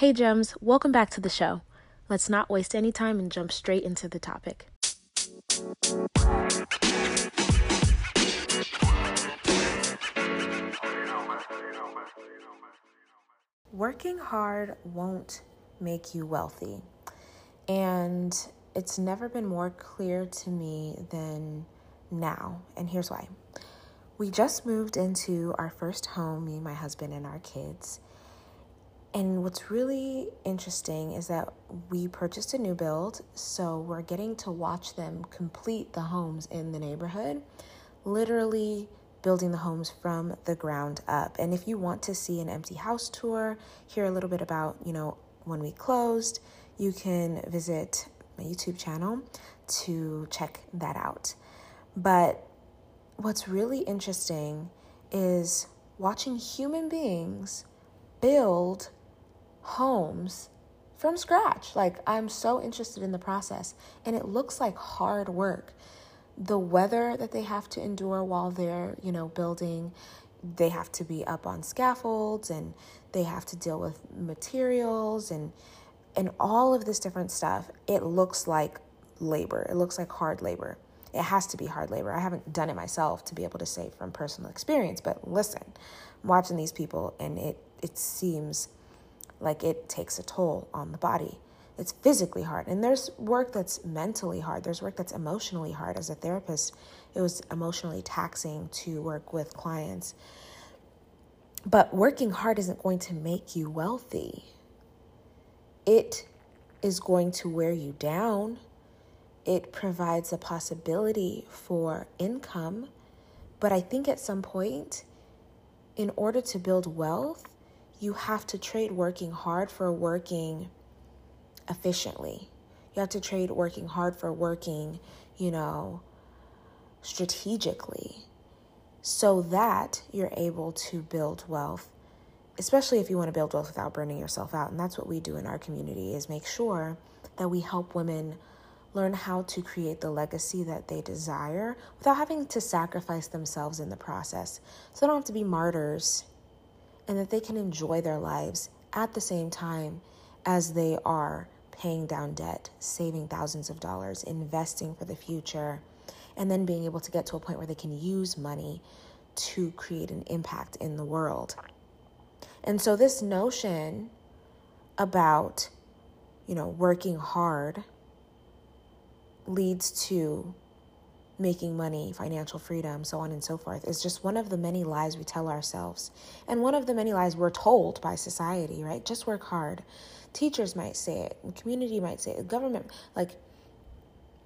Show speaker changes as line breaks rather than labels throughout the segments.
Hey, Gems, welcome back to the show. Let's not waste any time and jump straight into the topic. Working hard won't make you wealthy. And it's never been more clear to me than now. And here's why. We just moved into our first home, me, my husband, and our kids. And what's really interesting is that we purchased a new build, so we're getting to watch them complete the homes in the neighborhood, literally building the homes from the ground up. And if you want to see an empty house tour, hear a little bit about, you know, when we closed, you can visit my YouTube channel to check that out. But what's really interesting is watching human beings build homes from scratch. Like, I'm so interested in the process, and it looks like hard work. The weather that they have to endure while they're, you know, building, they have to be up on scaffolds and they have to deal with materials and and all of this different stuff. It looks like labor. It looks like hard labor. It has to be hard labor. I haven't done it myself to be able to say from personal experience, but listen, I'm watching these people and it it seems like it takes a toll on the body. It's physically hard. And there's work that's mentally hard. There's work that's emotionally hard. As a therapist, it was emotionally taxing to work with clients. But working hard isn't going to make you wealthy. It is going to wear you down. It provides a possibility for income. But I think at some point, in order to build wealth, you have to trade working hard for working efficiently. You have to trade working hard for working, you know, strategically so that you're able to build wealth especially if you want to build wealth without burning yourself out and that's what we do in our community is make sure that we help women learn how to create the legacy that they desire without having to sacrifice themselves in the process so they don't have to be martyrs and that they can enjoy their lives at the same time as they are paying down debt, saving thousands of dollars, investing for the future, and then being able to get to a point where they can use money to create an impact in the world. And so, this notion about, you know, working hard leads to making money, financial freedom, so on and so forth, is just one of the many lies we tell ourselves. And one of the many lies we're told by society, right? Just work hard. Teachers might say it, community might say it, government. Like,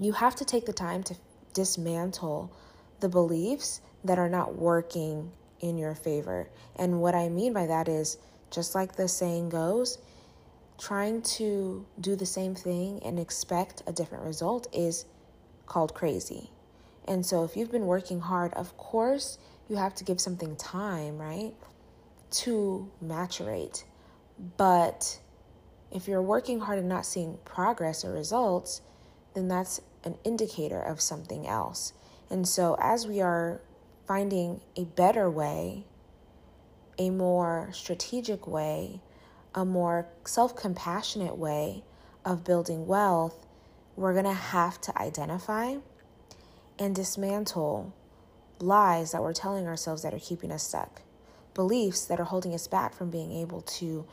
you have to take the time to dismantle the beliefs that are not working in your favor. And what I mean by that is just like the saying goes, trying to do the same thing and expect a different result is called crazy. And so, if you've been working hard, of course, you have to give something time, right, to maturate. But if you're working hard and not seeing progress or results, then that's an indicator of something else. And so, as we are finding a better way, a more strategic way, a more self compassionate way of building wealth, we're going to have to identify and dismantle lies that we're telling ourselves that are keeping us stuck, beliefs that are holding us back from being able to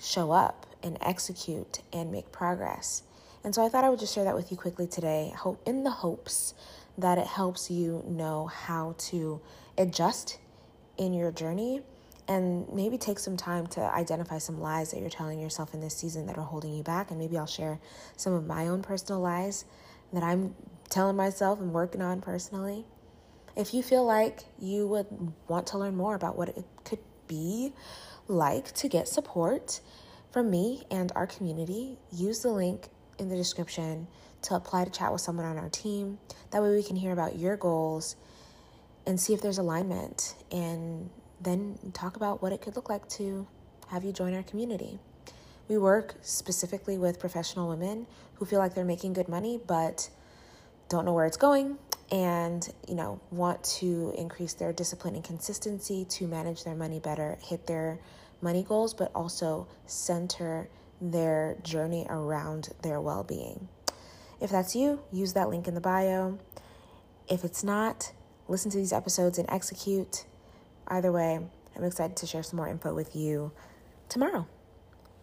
show up and execute and make progress. And so I thought I would just share that with you quickly today, hope in the hopes that it helps you know how to adjust in your journey and maybe take some time to identify some lies that you're telling yourself in this season that are holding you back. And maybe I'll share some of my own personal lies that I'm telling myself and working on personally. If you feel like you would want to learn more about what it could be like to get support from me and our community, use the link in the description to apply to chat with someone on our team. That way we can hear about your goals and see if there's alignment and then talk about what it could look like to have you join our community. We work specifically with professional women who feel like they're making good money but don't know where it's going and you know want to increase their discipline and consistency to manage their money better hit their money goals, but also center their journey around their well being. If that's you, use that link in the bio. If it's not, listen to these episodes and execute. Either way, I'm excited to share some more info with you tomorrow.